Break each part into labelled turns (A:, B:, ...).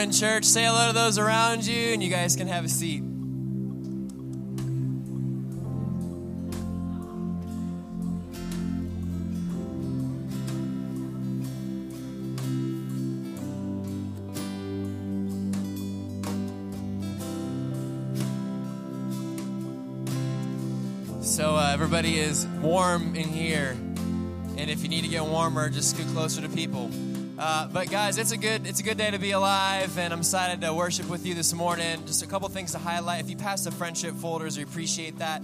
A: Morning,
B: church. Say hello to those around you, and you guys can have a seat. So, uh, everybody is warm in here, and if you need to get warmer, just scoot closer to people. Uh, but guys, it's a good it's a good day to be alive, and I'm excited to worship with you this morning. Just a couple things to highlight. If you pass the friendship folders, we appreciate that.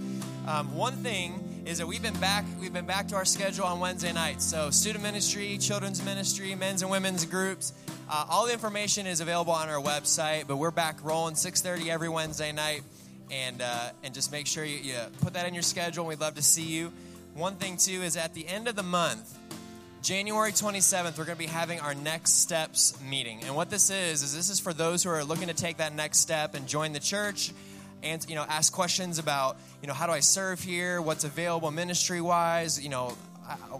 B: Um, one thing is that we've been back we've been back to our schedule on Wednesday nights. So student ministry, children's ministry, men's and women's groups. Uh, all the information is available on our website. But we're back rolling 6:30 every Wednesday night, and uh, and just make sure you, you put that in your schedule. We'd love to see you. One thing too is at the end of the month. January 27th, we're going to be having our next steps meeting. And what this is, is this is for those who are looking to take that next step and join the church and, you know, ask questions about, you know, how do I serve here? What's available ministry wise? You know,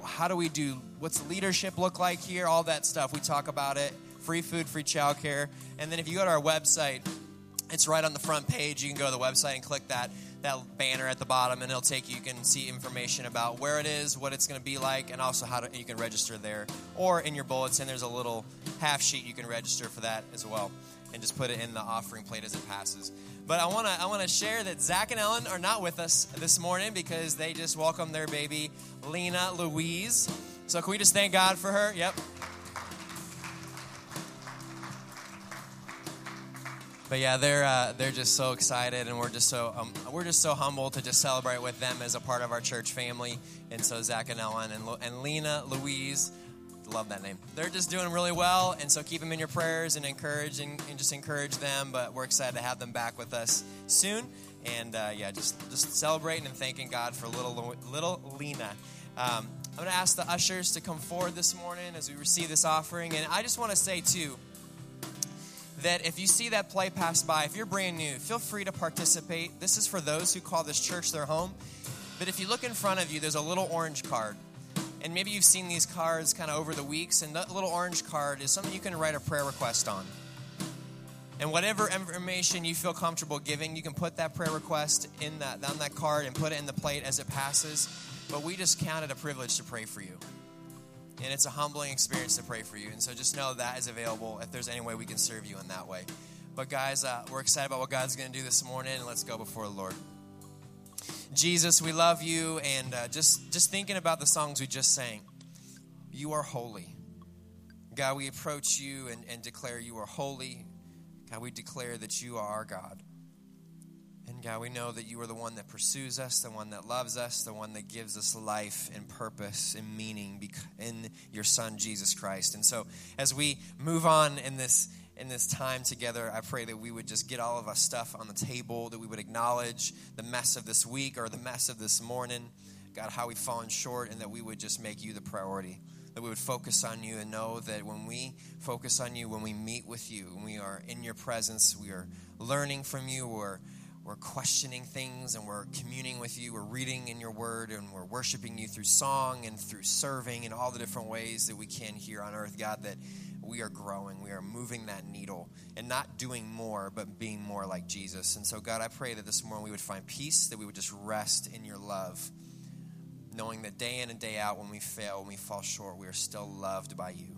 B: how do we do, what's leadership look like here? All that stuff. We talk about it. Free food, free childcare. And then if you go to our website, it's right on the front page. You can go to the website and click that that banner at the bottom, and it'll take you. You can see information about where it is, what it's going to be like, and also how to, you can register there. Or in your bulletin, there's a little half sheet you can register for that as well, and just put it in the offering plate as it passes. But I want to I want to share that Zach and Ellen are not with us this morning because they just welcomed their baby Lena Louise. So can we just thank God for her? Yep. But yeah, they're uh, they're just so excited, and we're just so um, we're just so humbled to just celebrate with them as a part of our church family. And so Zach and Ellen and, and Lena Louise love that name. They're just doing really well, and so keep them in your prayers and encourage and, and just encourage them. But we're excited to have them back with us soon, and uh, yeah, just just celebrating and thanking God for little little Lena. Um, I'm going to ask the ushers to come forward this morning as we receive this offering, and I just want to say too that if you see that play pass by, if you're brand new, feel free to participate. This is for those who call this church their home. But if you look in front of you, there's a little orange card and maybe you've seen these cards kind of over the weeks, and that little orange card is something you can write a prayer request on. And whatever information you feel comfortable giving, you can put that prayer request in that on that card and put it in the plate as it passes. But we just count it a privilege to pray for you. And it's a humbling experience to pray for you. And so just know that is available if there's any way we can serve you in that way. But guys, uh, we're excited about what God's going to do this morning, and let's go before the Lord. Jesus, we love you, and uh, just just thinking about the songs we just sang. You are holy, God. We approach you and, and declare you are holy. God, we declare that you are our God. And God, we know that you are the one that pursues us, the one that loves us, the one that gives us life and purpose and meaning in your Son, Jesus Christ. And so, as we move on in this in this time together, I pray that we would just get all of our stuff on the table, that we would acknowledge the mess of this week or the mess of this morning, God, how we've fallen short, and that we would just make you the priority. That we would focus on you and know that when we focus on you, when we meet with you, when we are in your presence, we are learning from you, we're, we're questioning things, and we're communing with you, we're reading in your word, and we're worshiping you through song and through serving and all the different ways that we can here on earth, God, that we are growing. We are moving that needle and not doing more, but being more like Jesus. And so, God, I pray that this morning we would find peace, that we would just rest in your love, knowing that day in and day out, when we fail, when we fall short, we are still loved by you.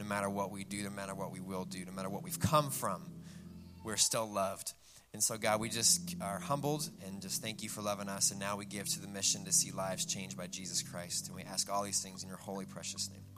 B: No matter what we do, no matter what we will do, no matter what we've come from, we're still loved. And so, God, we just are humbled and just thank you for loving us. And now we give to the mission to see lives changed by Jesus Christ. And we ask all these things in your holy, precious name.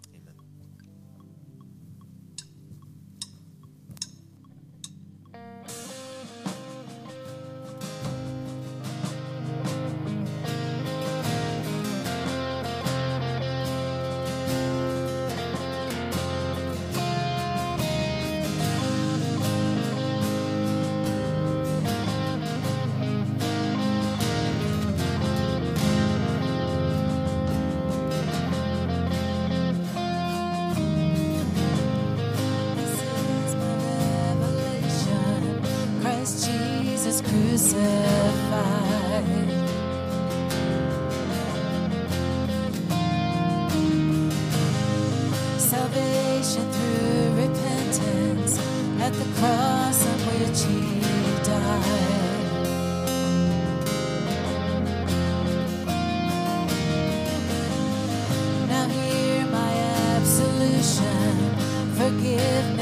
A: Jesus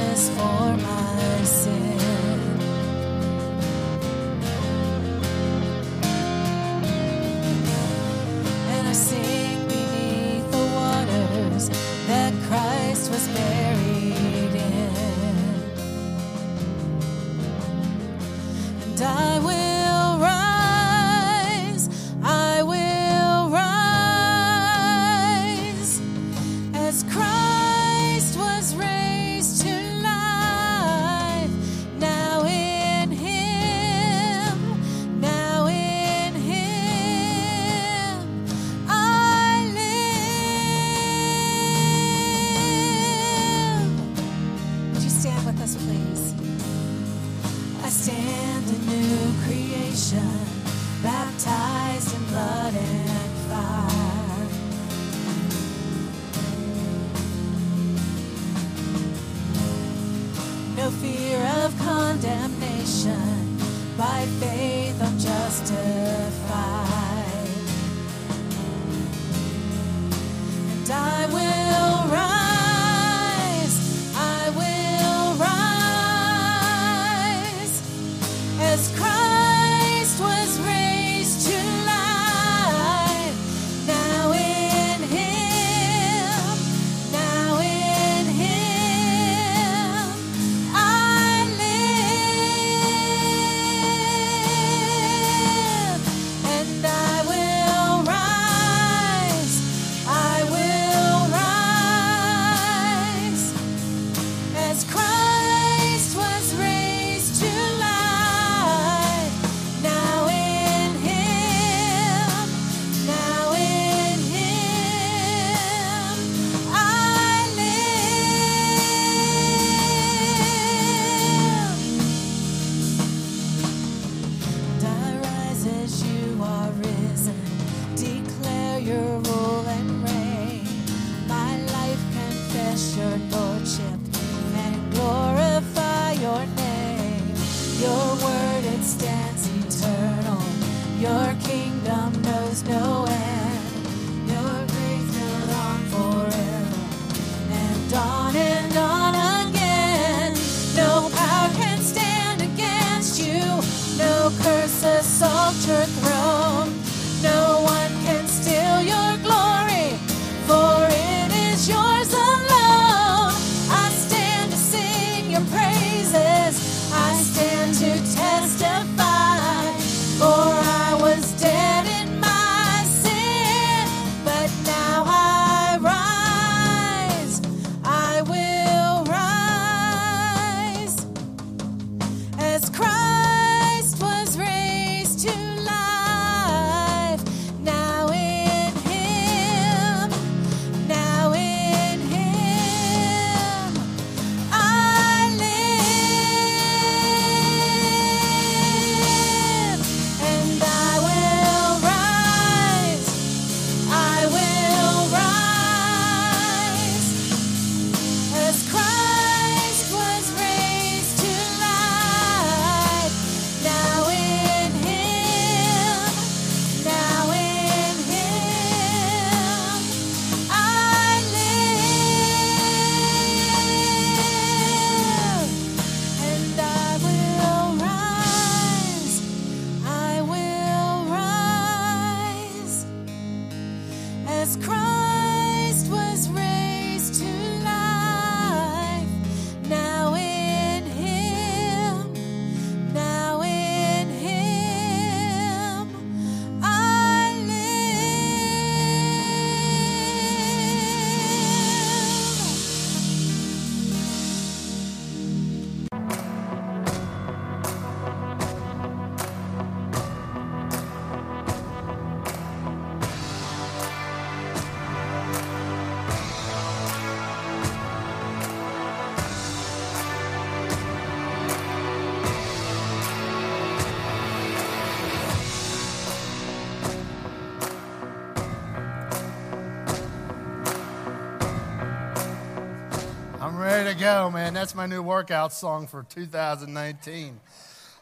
C: Go, man. That's my new workout song for 2019.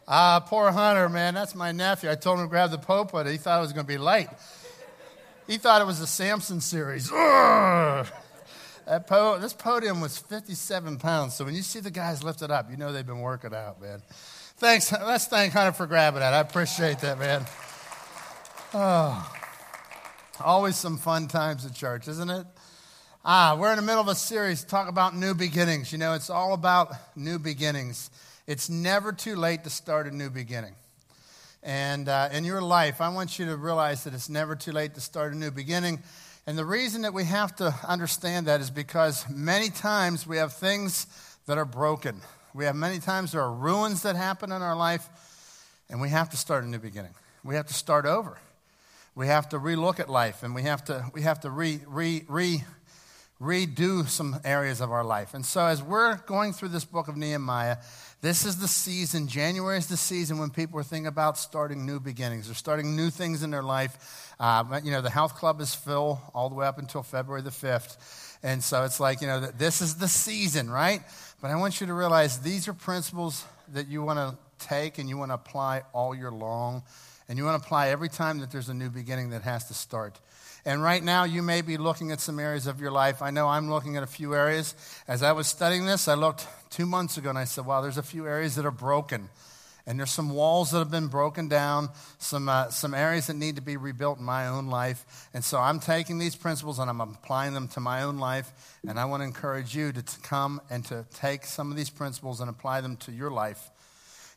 C: Uh, poor Hunter, man. That's my nephew. I told him to grab the pulpit. He thought it was going to be light. He thought it was the Samson series. That po- this podium was 57 pounds. So when you see the guys lift it up, you know they've been working out, man. Thanks. Let's thank Hunter for grabbing that. I appreciate that, man. Oh, always some fun times at church, isn't it? Ah, we're in the middle of a series to talk about new beginnings. You know, it's all about new beginnings. It's never too late to start a new beginning. And uh, in your life, I want you to realize that it's never too late to start a new beginning. And the reason that we have to understand that is because many times we have things that are broken. We have many times there are ruins that happen in our life, and we have to start a new beginning. We have to start over. We have to relook at life, and we have to, we have to re, re, re, redo some areas of our life. And so, as we're going through this book of Nehemiah, this is the season, January is the season when people are thinking about starting new beginnings. They're starting new things in their life. Uh, you know, the health club is full all the way up until February the 5th. And so it's like, you know, this is the season, right? But I want you to realize these are principles that you want to take and you want to apply all year long. And you want to apply every time that there's a new beginning that has to start. And right now, you may be looking at some areas of your life. I know I'm looking at a few areas. As I was studying this, I looked two months ago and I said, wow, there's a few areas that are broken. And there's some walls that have been broken down, some, uh, some areas that need to be rebuilt in my own life. And so I'm taking these principles and I'm applying them to my own life. And I want to encourage you to, to come and to take some of these principles and apply them to your life.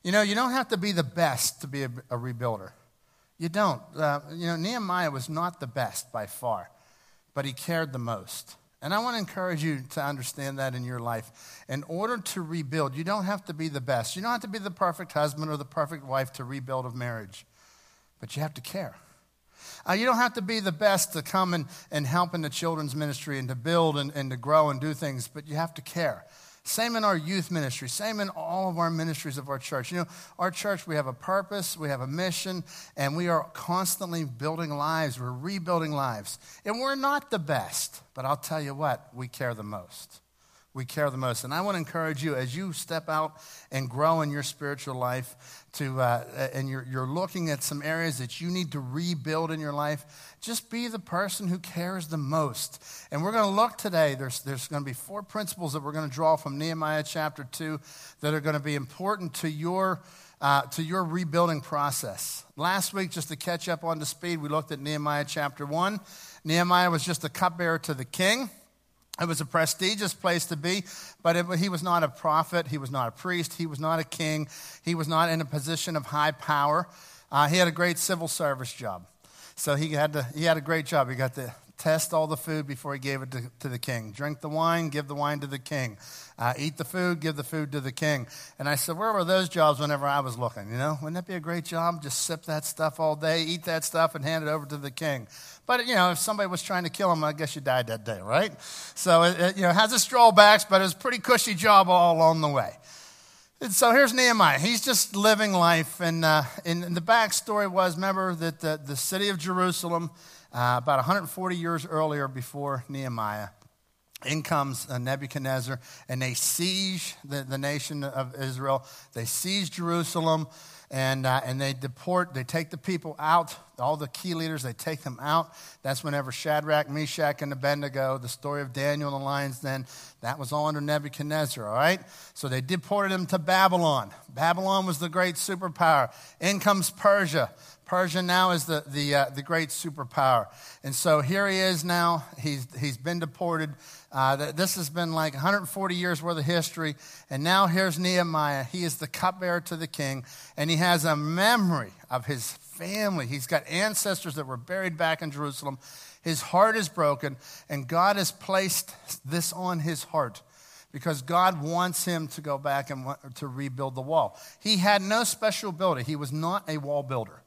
C: You know, you don't have to be the best to be a, a rebuilder. You don't. Uh, you know, Nehemiah was not the best by far, but he cared the most. And I want to encourage you to understand that in your life. In order to rebuild, you don't have to be the best. You don't have to be the perfect husband or the perfect wife to rebuild a marriage, but you have to care. Uh, you don't have to be the best to come and, and help in the children's ministry and to build and, and to grow and do things, but you have to care. Same in our youth ministry, same in all of our ministries of our church. You know, our church, we have a purpose, we have a mission, and we are constantly building lives. We're rebuilding lives. And we're not the best, but I'll tell you what, we care the most. We care the most. And I want to encourage you as you step out and grow in your spiritual life, to, uh, and you're, you're looking at some areas that you need to rebuild in your life, just be the person who cares the most. And we're going to look today, there's, there's going to be four principles that we're going to draw from Nehemiah chapter 2 that are going to be important to your, uh, to your rebuilding process. Last week, just to catch up on the speed, we looked at Nehemiah chapter 1. Nehemiah was just a cupbearer to the king. It was a prestigious place to be, but it, he was not a prophet. He was not a priest. He was not a king. He was not in a position of high power. Uh, he had a great civil service job. So he had, to, he had a great job. He got to test all the food before he gave it to, to the king. Drink the wine, give the wine to the king. Uh, eat the food, give the food to the king. And I said, where were those jobs whenever I was looking? You know, wouldn't that be a great job? Just sip that stuff all day, eat that stuff, and hand it over to the king. But, you know, if somebody was trying to kill him, I guess you died that day, right? So, it, it you know, has its drawbacks, but it's a pretty cushy job all along the way. And so here's Nehemiah. He's just living life. And, uh, and the backstory was remember that the, the city of Jerusalem, uh, about 140 years earlier before Nehemiah, in comes uh, Nebuchadnezzar, and they siege the, the nation of Israel. They siege Jerusalem. and, uh, and they deport, they take the people out, all the key leaders, they take them out. That's whenever Shadrach, Meshach, and Abednego, the story of Daniel and the lions, then that was all under Nebuchadnezzar, all right? So they deported them to Babylon. Babylon was the great superpower. In comes Persia. Persia now is the, the, uh, the great superpower. And so here he is now. He's, he's been deported. Uh, this has been like 140 years worth of history. And now here's Nehemiah. He is the cupbearer to the king. And he has a memory of his family. He's got ancestors that were buried back in Jerusalem. His heart is broken. And God has placed this on his heart because God wants him to go back and to rebuild the wall. He had no special ability, he was not a wall builder.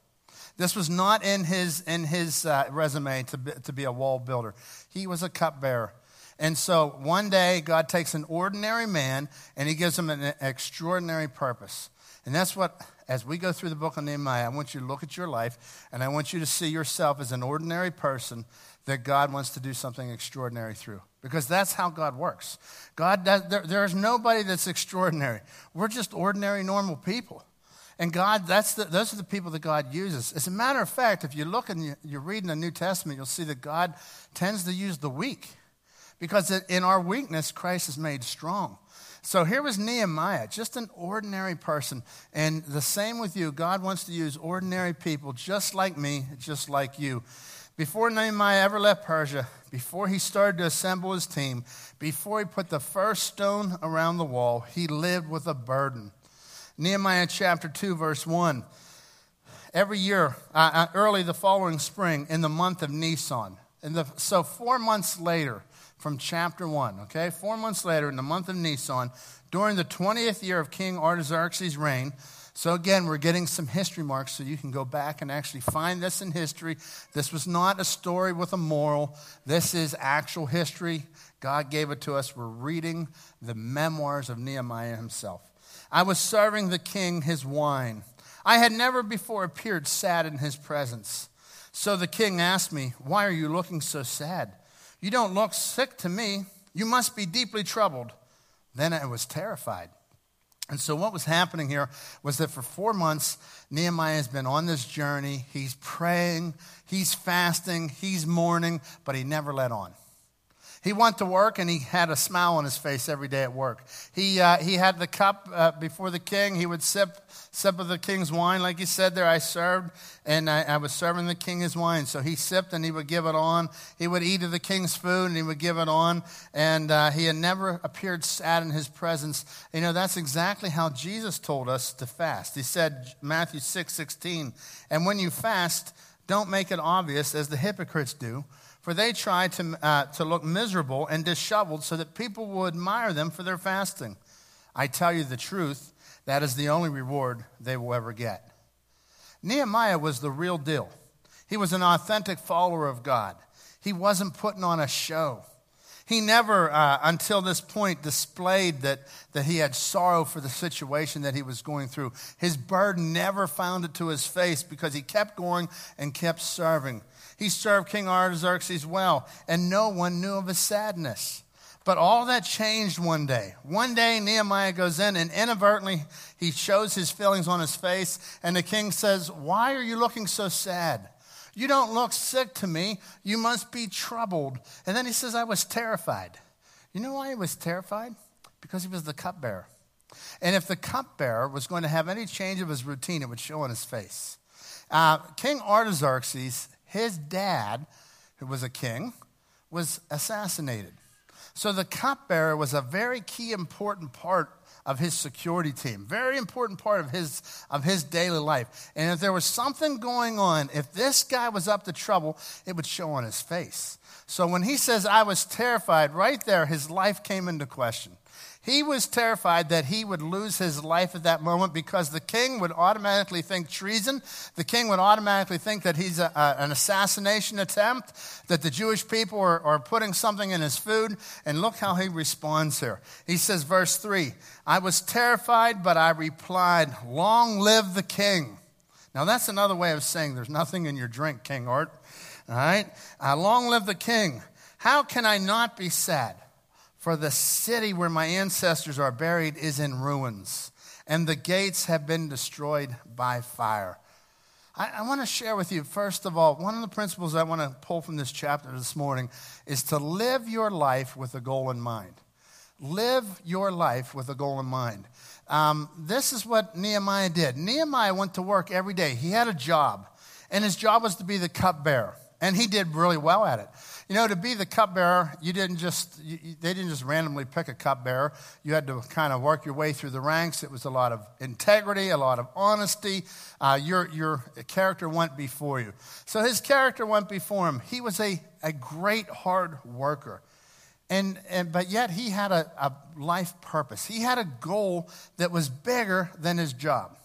C: This was not in his, in his uh, resume to be, to be a wall builder. He was a cupbearer. And so one day, God takes an ordinary man and he gives him an extraordinary purpose. And that's what, as we go through the book of Nehemiah, I want you to look at your life and I want you to see yourself as an ordinary person that God wants to do something extraordinary through. Because that's how God works. God does, there, there's nobody that's extraordinary. We're just ordinary, normal people. And God, that's the, those are the people that God uses. As a matter of fact, if you look and you, you read in the New Testament, you'll see that God tends to use the weak. Because in our weakness, Christ is made strong. So here was Nehemiah, just an ordinary person. And the same with you. God wants to use ordinary people just like me, just like you. Before Nehemiah ever left Persia, before he started to assemble his team, before he put the first stone around the wall, he lived with a burden. Nehemiah chapter 2, verse 1. Every year, uh, uh, early the following spring, in the month of Nisan. And the, so, four months later from chapter 1, okay? Four months later, in the month of Nisan, during the 20th year of King Artaxerxes' reign, so again, we're getting some history marks so you can go back and actually find this in history. This was not a story with a moral. This is actual history. God gave it to us. We're reading the memoirs of Nehemiah himself. I was serving the king his wine. I had never before appeared sad in his presence. So the king asked me, Why are you looking so sad? You don't look sick to me. You must be deeply troubled. Then I was terrified. And so, what was happening here was that for four months, Nehemiah has been on this journey. He's praying, he's fasting, he's mourning, but he never let on. He went to work and he had a smile on his face every day at work. He, uh, he had the cup uh, before the king. He would sip, sip of the king's wine. Like he said there, I served and I, I, was serving the king his wine. So he sipped and he would give it on. He would eat of the king's food and he would give it on. And uh, he had never appeared sad in his presence. You know, that's exactly how Jesus told us to fast. He said, Matthew 6 16, and when you fast, don't make it obvious as the hypocrites do for they try to, uh, to look miserable and disheveled so that people will admire them for their fasting. I tell you the truth, that is the only reward they will ever get. Nehemiah was the real deal. He was an authentic follower of God. He wasn't putting on a show. He never, uh, until this point, displayed that, that he had sorrow for the situation that he was going through. His burden never found it to his face because he kept going and kept serving. He served King Artaxerxes well, and no one knew of his sadness. But all that changed one day. One day, Nehemiah goes in and inadvertently he shows his feelings on his face, and the king says, Why are you looking so sad? You don't look sick to me. You must be troubled. And then he says, I was terrified. You know why he was terrified? Because he was the cupbearer. And if the cupbearer was going to have any change of his routine, it would show on his face. Uh, king Artaxerxes his dad, who was a king, was assassinated. So the cupbearer was a very key important part of his security team, very important part of his, of his daily life. And if there was something going on, if this guy was up to trouble, it would show on his face. So when he says, I was terrified, right there, his life came into question. He was terrified that he would lose his life at that moment because the king would automatically think treason. The king would automatically think that he's a, a, an assassination attempt, that the Jewish people are, are putting something in his food. And look how he responds here. He says, verse 3 I was terrified, but I replied, Long live the king. Now, that's another way of saying there's nothing in your drink, King Art. All right? Uh, long live the king. How can I not be sad? For the city where my ancestors are buried is in ruins, and the gates have been destroyed by fire. I, I want to share with you, first of all, one of the principles I want to pull from this chapter this morning is to live your life with a goal in mind. Live your life with a goal in mind. Um, this is what Nehemiah did. Nehemiah went to work every day. He had a job, and his job was to be the cupbearer, and he did really well at it. You know, to be the cupbearer, you didn't just you, they didn't just randomly pick a cupbearer. You had to kind of work your way through the ranks. It was a lot of integrity, a lot of honesty. Uh, your your character went before you. So his character went before him. He was a a great hard worker. And, and, but yet he had a, a life purpose. He had a goal that was bigger than his job.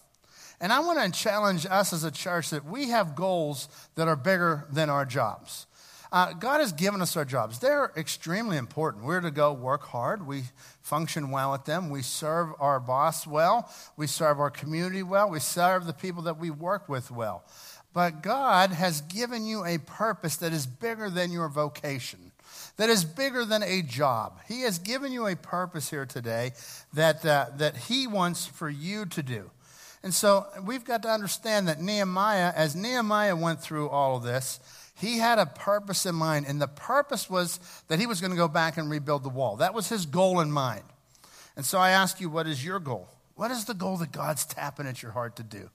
C: And I want to challenge us as a church that we have goals that are bigger than our jobs. Uh, God has given us our jobs. They're extremely important. We're to go work hard. We function well at them. We serve our boss well. We serve our community well. We serve the people that we work with well. But God has given you a purpose that is bigger than your vocation, that is bigger than a job. He has given you a purpose here today that, uh, that He wants for you to do. And so we've got to understand that Nehemiah, as Nehemiah went through all of this, he had a purpose in mind, and the purpose was that he was going to go back and rebuild the wall. That was his goal in mind. And so I ask you, what is your goal? What is the goal that God's tapping at your heart to do?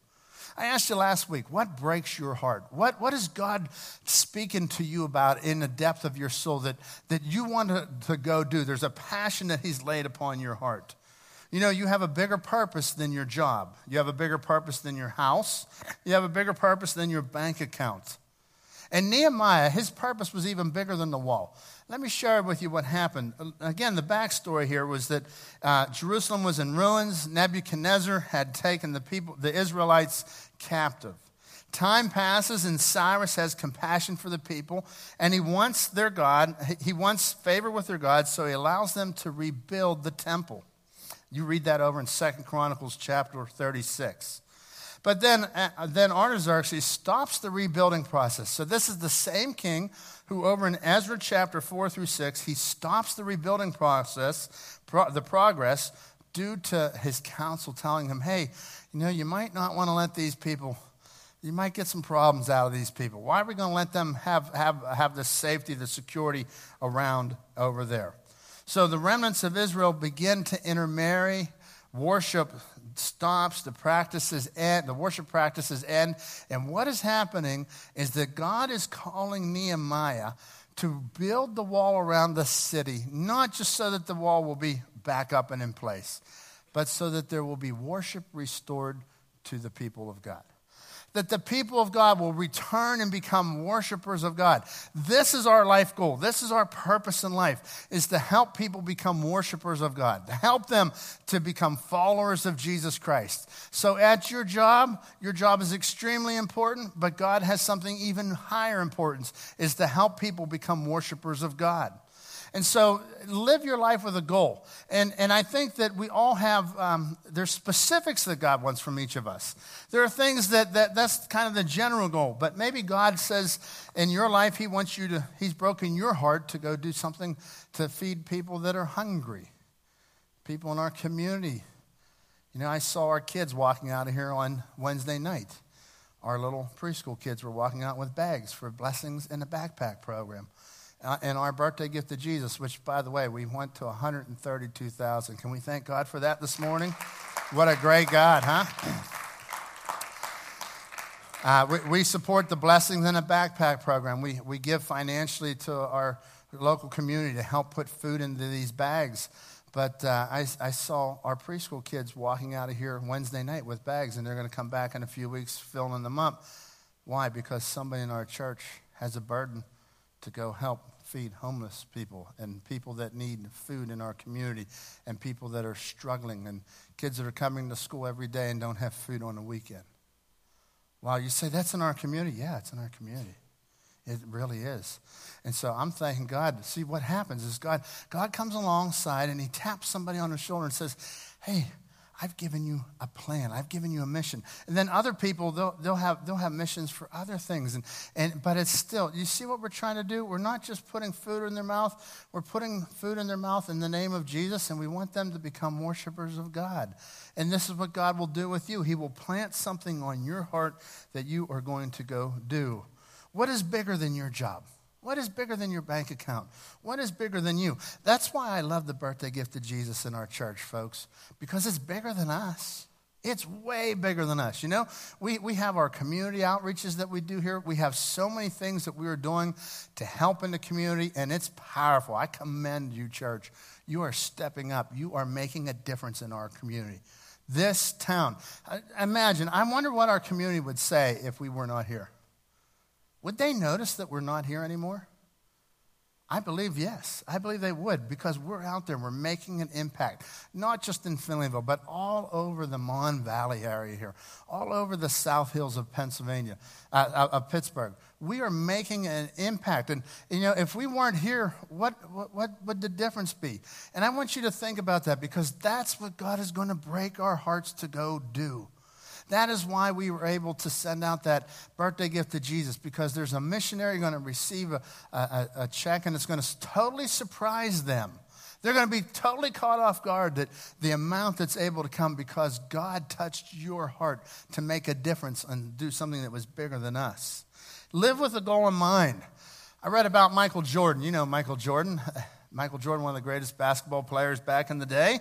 C: I asked you last week, what breaks your heart? What, what is God speaking to you about in the depth of your soul that, that you want to, to go do? There's a passion that He's laid upon your heart. You know, you have a bigger purpose than your job. You have a bigger purpose than your house. You have a bigger purpose than your bank account. And Nehemiah, his purpose was even bigger than the wall. Let me share with you what happened. Again, the backstory here was that uh, Jerusalem was in ruins. Nebuchadnezzar had taken the people, the Israelites, captive. Time passes, and Cyrus has compassion for the people, and he wants their God, he wants favor with their God, so he allows them to rebuild the temple. You read that over in Second Chronicles chapter 36. But then, uh, then Artaxerxes stops the rebuilding process. So this is the same king who, over in Ezra chapter 4 through 6, he stops the rebuilding process, pro- the progress, due to his council telling him, hey, you know, you might not want to let these people, you might get some problems out of these people. Why are we going to let them have, have, have the safety, the security around over there? So the remnants of Israel begin to intermarry, worship stops, the practices end, the worship practices end. And what is happening is that God is calling Nehemiah to build the wall around the city, not just so that the wall will be back up and in place, but so that there will be worship restored to the people of God that the people of God will return and become worshipers of God. This is our life goal. This is our purpose in life is to help people become worshipers of God, to help them to become followers of Jesus Christ. So at your job, your job is extremely important, but God has something even higher importance is to help people become worshipers of God. And so live your life with a goal. And, and I think that we all have, um, there's specifics that God wants from each of us. There are things that, that that's kind of the general goal, but maybe God says in your life, He wants you to, He's broken your heart to go do something to feed people that are hungry, people in our community. You know, I saw our kids walking out of here on Wednesday night. Our little preschool kids were walking out with bags for blessings in the backpack program and our birthday gift to Jesus, which, by the way, we went to 132,000. Can we thank God for that this morning? What a great God, huh? Uh, we, we, support the Blessings in a Backpack program. We, we give financially to our local community to help put food into these bags. But uh, I, I, saw our preschool kids walking out of here Wednesday night with bags, and they're going to come back in a few weeks filling them up. Why? Because somebody in our church has a burden to go help feed homeless people and people that need food in our community and people that are struggling and kids that are coming to school every day and don't have food on the weekend. Wow, you say that's in our community? Yeah, it's in our community. It really is. And so I'm thanking God. See what happens is God God comes alongside and he taps somebody on the shoulder and says, "Hey, I've given you a plan. I've given you a mission. And then other people, they'll, they'll, have, they'll have missions for other things. And, and, but it's still, you see what we're trying to do? We're not just putting food in their mouth, we're putting food in their mouth in the name of Jesus, and we want them to become worshipers of God. And this is what God will do with you. He will plant something on your heart that you are going to go do. What is bigger than your job? What is bigger than your bank account? What is bigger than you? That's why I love the birthday gift of Jesus in our church, folks, because it's bigger than us. It's way bigger than us. You know, we, we have our community outreaches that we do here. We have so many things that we are doing to help in the community, and it's powerful. I commend you, church. You are stepping up, you are making a difference in our community. This town, imagine, I wonder what our community would say if we were not here. Would they notice that we're not here anymore? I believe yes. I believe they would because we're out there. We're making an impact, not just in Finleyville, but all over the Mon Valley area here, all over the South Hills of Pennsylvania, uh, uh of Pittsburgh. We are making an impact. And, you know, if we weren't here, what, what, what would the difference be? And I want you to think about that because that's what God is going to break our hearts to go do. That is why we were able to send out that birthday gift to Jesus because there's a missionary going to receive a, a, a check and it's going to totally surprise them. They're going to be totally caught off guard that the amount that's able to come because God touched your heart to make a difference and do something that was bigger than us. Live with a goal in mind. I read about Michael Jordan. You know Michael Jordan. Michael Jordan, one of the greatest basketball players back in the day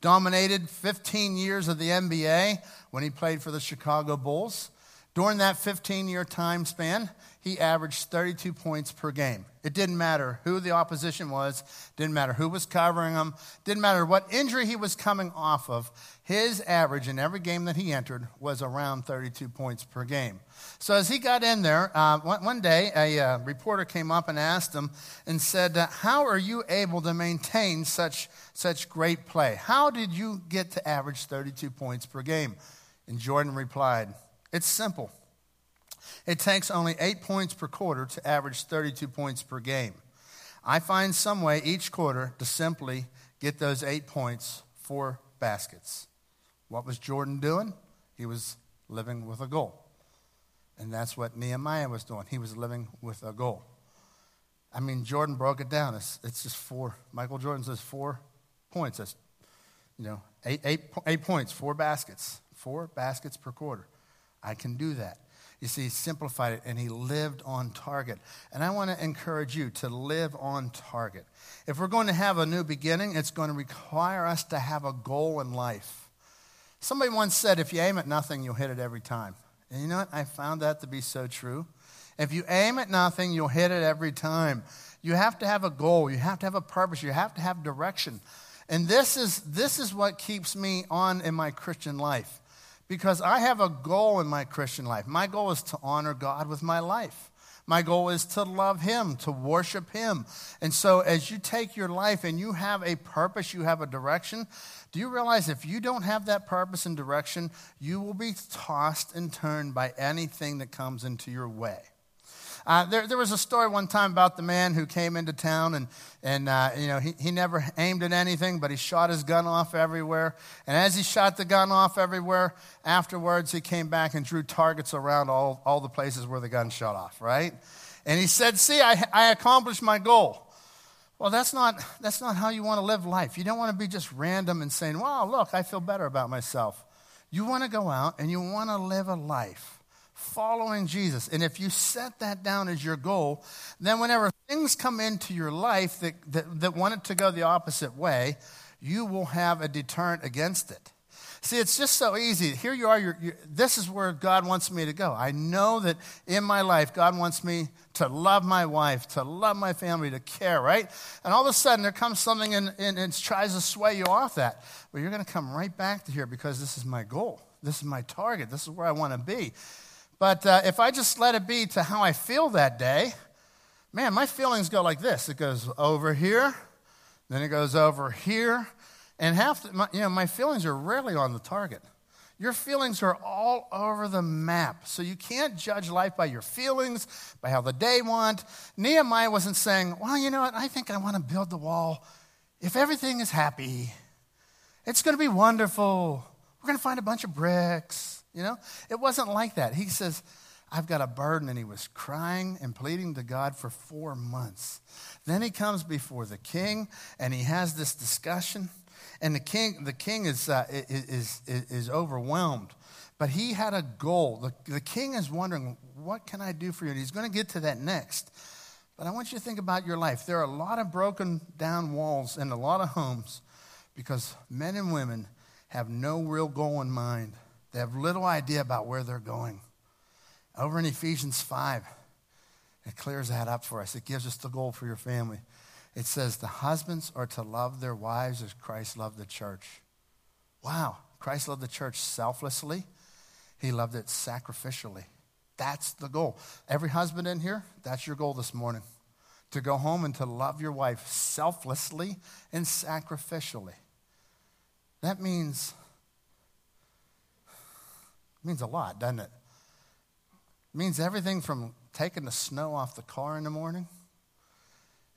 C: dominated 15 years of the NBA when he played for the Chicago Bulls. During that 15 year time span, he averaged 32 points per game. It didn't matter who the opposition was, didn't matter who was covering him, didn't matter what injury he was coming off of. His average in every game that he entered was around 32 points per game. So as he got in there, uh, one, one, day a uh, reporter came up and asked him and said, uh, How are you able to maintain such, such great play? How did you get to average 32 points per game? And Jordan replied, It's simple. It takes only eight points per quarter to average 32 points per game. I find some way each quarter to simply get those eight points, for baskets. What was Jordan doing? He was living with a goal. And that's what Nehemiah was doing. He was living with a goal. I mean, Jordan broke it down. It's, it's just four. Michael Jordan says four points. That's, you know, eight, eight, eight points, four baskets. Four baskets per quarter. I can do that. You see, he simplified it and he lived on target. And I want to encourage you to live on target. If we're going to have a new beginning, it's going to require us to have a goal in life. Somebody once said, if you aim at nothing, you'll hit it every time. And you know what? I found that to be so true. If you aim at nothing, you'll hit it every time. You have to have a goal, you have to have a purpose, you have to have direction. And this is, this is what keeps me on in my Christian life because I have a goal in my Christian life. My goal is to honor God with my life. My goal is to love Him, to worship Him. And so, as you take your life and you have a purpose, you have a direction, do you realize if you don't have that purpose and direction, you will be tossed and turned by anything that comes into your way? Uh, there, there, was a story one time about the man who came into town and, and uh, you know, he, he never aimed at anything, but he shot his gun off everywhere. And as he shot the gun off everywhere, afterwards he came back and drew targets around all, all the places where the gun shot off, right? And he said, See, I, I accomplished my goal. Well, that's not, that's not how you want to live life. You don't want to be just random and saying, Wow, look, I feel better about myself. You want to go out and you want to live a life following Jesus. And if you set that down as your goal, then whenever things come into your life that, that, that want it to go the opposite way, you will have a deterrent against it. See, it's just so easy. Here you are. You're, you're, this is where God wants me to go. I know that in my life, God wants me to love my wife, to love my family, to care, right? And all of a sudden, there comes something and, and it tries to sway you off that. But you're going to come right back to here because this is my goal. This is my target. This is where I want to be. But uh, if I just let it be to how I feel that day, man, my feelings go like this. It goes over here, then it goes over here, and half, the, my, you know, my feelings are rarely on the target. Your feelings are all over the map. So you can't judge life by your feelings, by how the day went. Nehemiah wasn't saying, well, you know what, I think I want to build the wall. If everything is happy, it's going to be wonderful. we're going to find a bunch of bricks. You know, it wasn't like that. He says, I've got a burden. And he was crying and pleading to God for four months. Then he comes before the king and he has this discussion. And the king, the king is, uh, is, is, is overwhelmed. But he had a goal. The, the king is wondering, what can I do for you? And he's going to get to that next. But I want you to think about your life. There are a lot of broken down walls in a lot of homes because men and women have no real goal in mind. They have little idea about where they're going. Over in Ephesians 5, it clears that up for us. It gives us the goal for your family. It says, The husbands are to love their wives as Christ loved the church. Wow. Christ loved the church selflessly, he loved it sacrificially. That's the goal. Every husband in here, that's your goal this morning to go home and to love your wife selflessly and sacrificially. That means means a lot, doesn't it? It means everything from taking the snow off the car in the morning.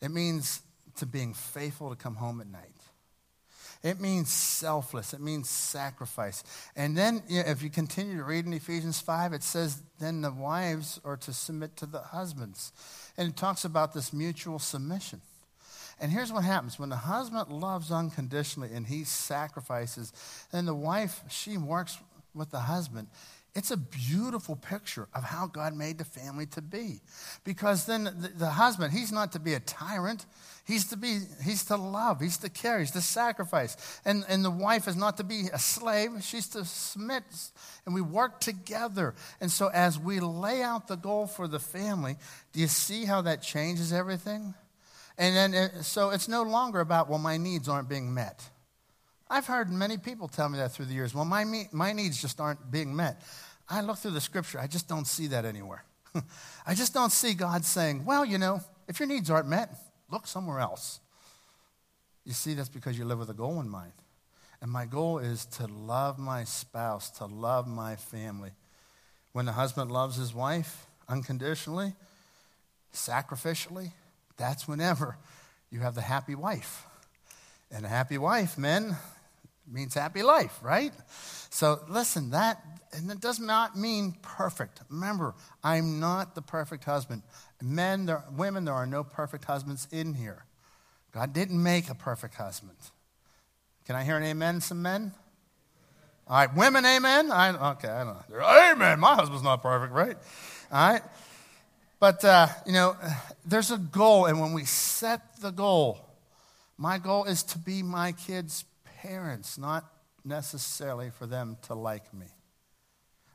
C: It means to being faithful to come home at night. It means selfless. It means sacrifice. And then, you know, if you continue to read in Ephesians 5, it says, then the wives are to submit to the husbands. And it talks about this mutual submission. And here's what happens when the husband loves unconditionally and he sacrifices, then the wife, she works with the husband. It's a beautiful picture of how God made the family to be. Because then the, the, husband, he's not to be a tyrant. He's to be, he's to love, he's to care, he's to sacrifice. And, and the wife is not to be a slave, she's to submit. And we work together. And so as we lay out the goal for the family, do you see how that changes everything? And then, it, so it's no longer about, well, my needs aren't being met. I've heard many people tell me that through the years. Well, my, my needs just aren't being met. I look through the scripture, I just don't see that anywhere. I just don't see God saying, well, you know, if your needs aren't met, look somewhere else. You see, that's because you live with a goal in mind. And my goal is to love my spouse, to love my family. When the husband loves his wife unconditionally, sacrificially, that's whenever you have the happy wife. And a happy wife, men, means happy life, right? So listen, that and it does not mean perfect. Remember, I'm not the perfect husband. Men, there, women, there are no perfect husbands in here. God didn't make a perfect husband. Can I hear an amen, some men? All right, women, amen. I, okay, I don't know. Amen. My husband's not perfect, right? All right. But, uh, you know, there's a goal, and when we set the goal, my goal is to be my kids' parents, not necessarily for them to like me.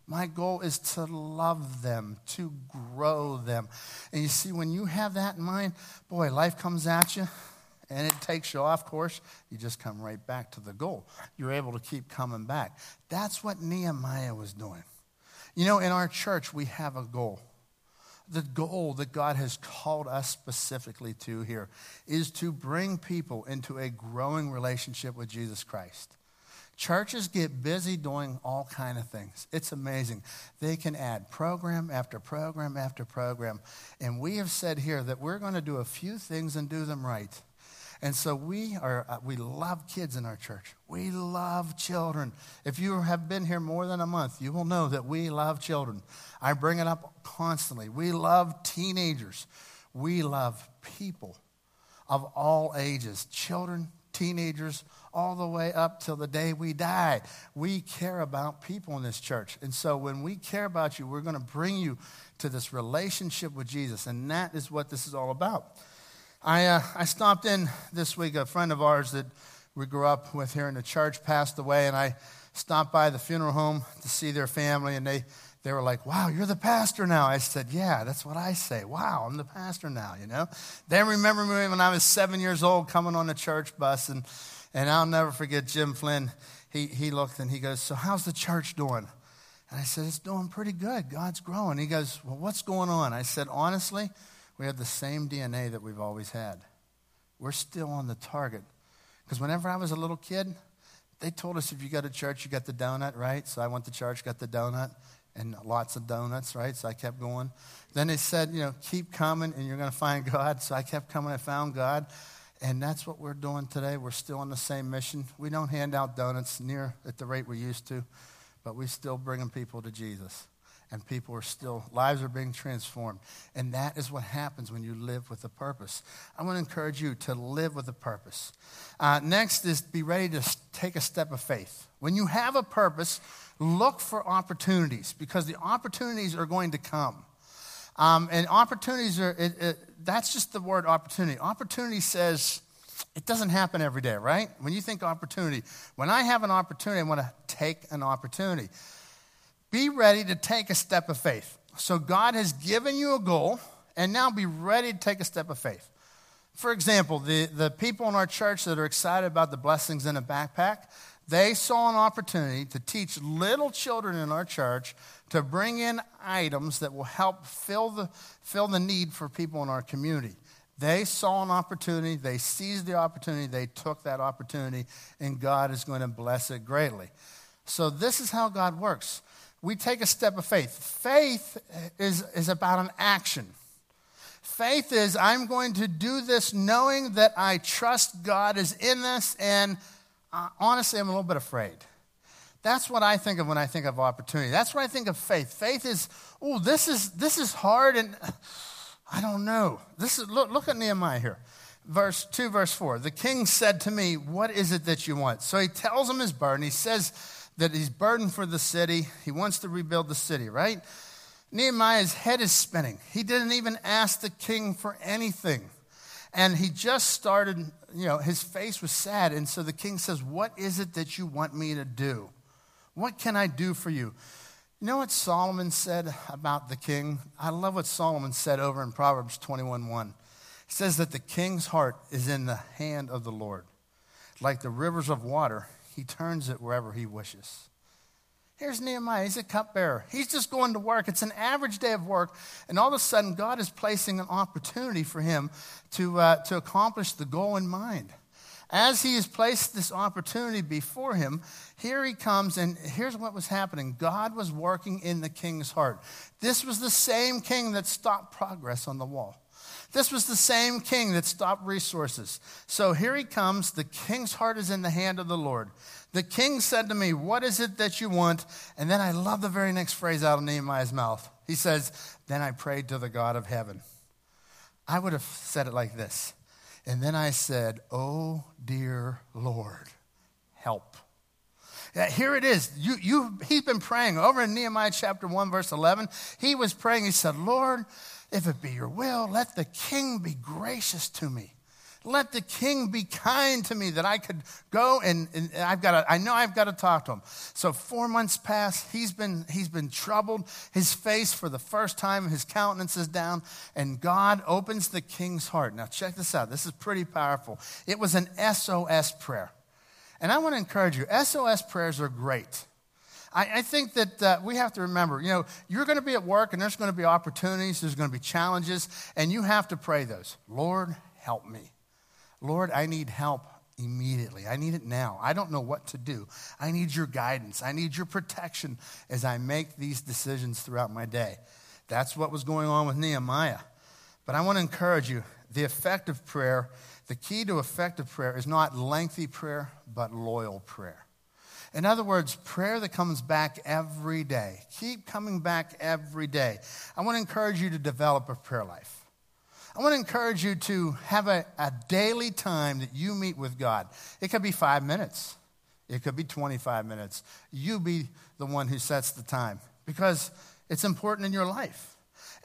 C: My goal is to love them, to grow them. And you see, when you have that in mind, boy, life comes at you and it takes you off course. You just come right back to the goal. You're able to keep coming back. That's what Nehemiah was doing. You know, in our church, we have a goal the goal that God has called us specifically to here is to bring people into a growing relationship with Jesus Christ. Churches get busy doing all kind of things. It's amazing. They can add program after program after program. And we have said here that we're going to do a few things and do them right. And so we are uh, we love kids in our church. We love children. If you have been here more than a month, you will know that we love children. I bring it up constantly. We love teenagers. We love people of all ages, children, teenagers, all the way up till the day we die. We care about people in this church. And so when we care about you, we're going to bring you to this relationship with Jesus. And that is what this is all about. I, uh, I stopped in this week. A friend of ours that we grew up with here in the church passed away, and I stopped by the funeral home to see their family, and they, they were like, Wow, you're the pastor now. I said, Yeah, that's what I say. Wow, I'm the pastor now, you know? They remember me when I was seven years old coming on the church bus, and, and I'll never forget Jim Flynn. He, he looked and he goes, So, how's the church doing? And I said, It's doing pretty good. God's growing. He goes, Well, what's going on? I said, Honestly, we have the same DNA that we've always had. We're still on the target. Because whenever I was a little kid, they told us if you go to church, you got the donut, right? So I went to church, got the donut, and lots of donuts, right? So I kept going. Then they said, you know, keep coming and you're going to find God. So I kept coming, I found God. And that's what we're doing today. We're still on the same mission. We don't hand out donuts near at the rate we used to, but we're still bringing people to Jesus. And people are still, lives are being transformed. And that is what happens when you live with a purpose. I want to encourage you to live with a purpose. Uh, next is be ready to take a step of faith. When you have a purpose, look for opportunities because the opportunities are going to come. Um, and opportunities are, it, it, that's just the word opportunity. Opportunity says it doesn't happen every day, right? When you think opportunity, when I have an opportunity, I want to take an opportunity. Be ready to take a step of faith. So God has given you a goal, and now be ready to take a step of faith. For example, the, the people in our church that are excited about the blessings in a backpack, they saw an opportunity to teach little children in our church to bring in items that will help fill the, fill the need for people in our community. They saw an opportunity, they seized the opportunity, they took that opportunity, and God is going to bless it greatly. So, this is how God works. We take a step of faith. Faith is, is about an action. Faith is, I'm going to do this knowing that I trust God is in this, and uh, honestly, I'm a little bit afraid. That's what I think of when I think of opportunity. That's what I think of faith. Faith is, oh, this is this is hard, and I don't know. This is look, look at Nehemiah here. Verse 2, verse 4. The king said to me, What is it that you want? So he tells him his burden. He says that he's burdened for the city. He wants to rebuild the city, right? Nehemiah's head is spinning. He didn't even ask the king for anything. And he just started, you know, his face was sad. And so the king says, What is it that you want me to do? What can I do for you? You know what Solomon said about the king? I love what Solomon said over in Proverbs 21 1. He says that the king's heart is in the hand of the Lord. Like the rivers of water, he turns it wherever he wishes. Here's Nehemiah. He's a cupbearer. He's just going to work. It's an average day of work. And all of a sudden, God is placing an opportunity for him to, uh, to accomplish the goal in mind. As he has placed this opportunity before him, here he comes, and here's what was happening God was working in the king's heart. This was the same king that stopped progress on the wall. This was the same king that stopped resources. So here he comes. The king's heart is in the hand of the Lord. The king said to me, What is it that you want? And then I love the very next phrase out of Nehemiah's mouth. He says, Then I prayed to the God of heaven. I would have said it like this and then I said, Oh, dear Lord. Yeah, here it is. You, you, he's been praying over in Nehemiah chapter 1, verse 11. He was praying. He said, Lord, if it be your will, let the king be gracious to me. Let the king be kind to me that I could go and, and I've got to, I know I've got to talk to him. So four months pass. He's been, he's been troubled. His face for the first time, his countenance is down, and God opens the king's heart. Now check this out. This is pretty powerful. It was an SOS prayer. And I want to encourage you, SOS prayers are great. I, I think that uh, we have to remember, you know, you're going to be at work and there's going to be opportunities, there's going to be challenges, and you have to pray those. Lord, help me. Lord, I need help immediately. I need it now. I don't know what to do. I need your guidance. I need your protection as I make these decisions throughout my day. That's what was going on with Nehemiah. But I want to encourage you the effective prayer, the key to effective prayer is not lengthy prayer, but loyal prayer. In other words, prayer that comes back every day. Keep coming back every day. I want to encourage you to develop a prayer life. I want to encourage you to have a, a daily time that you meet with God. It could be five minutes, it could be 25 minutes. You be the one who sets the time because it's important in your life.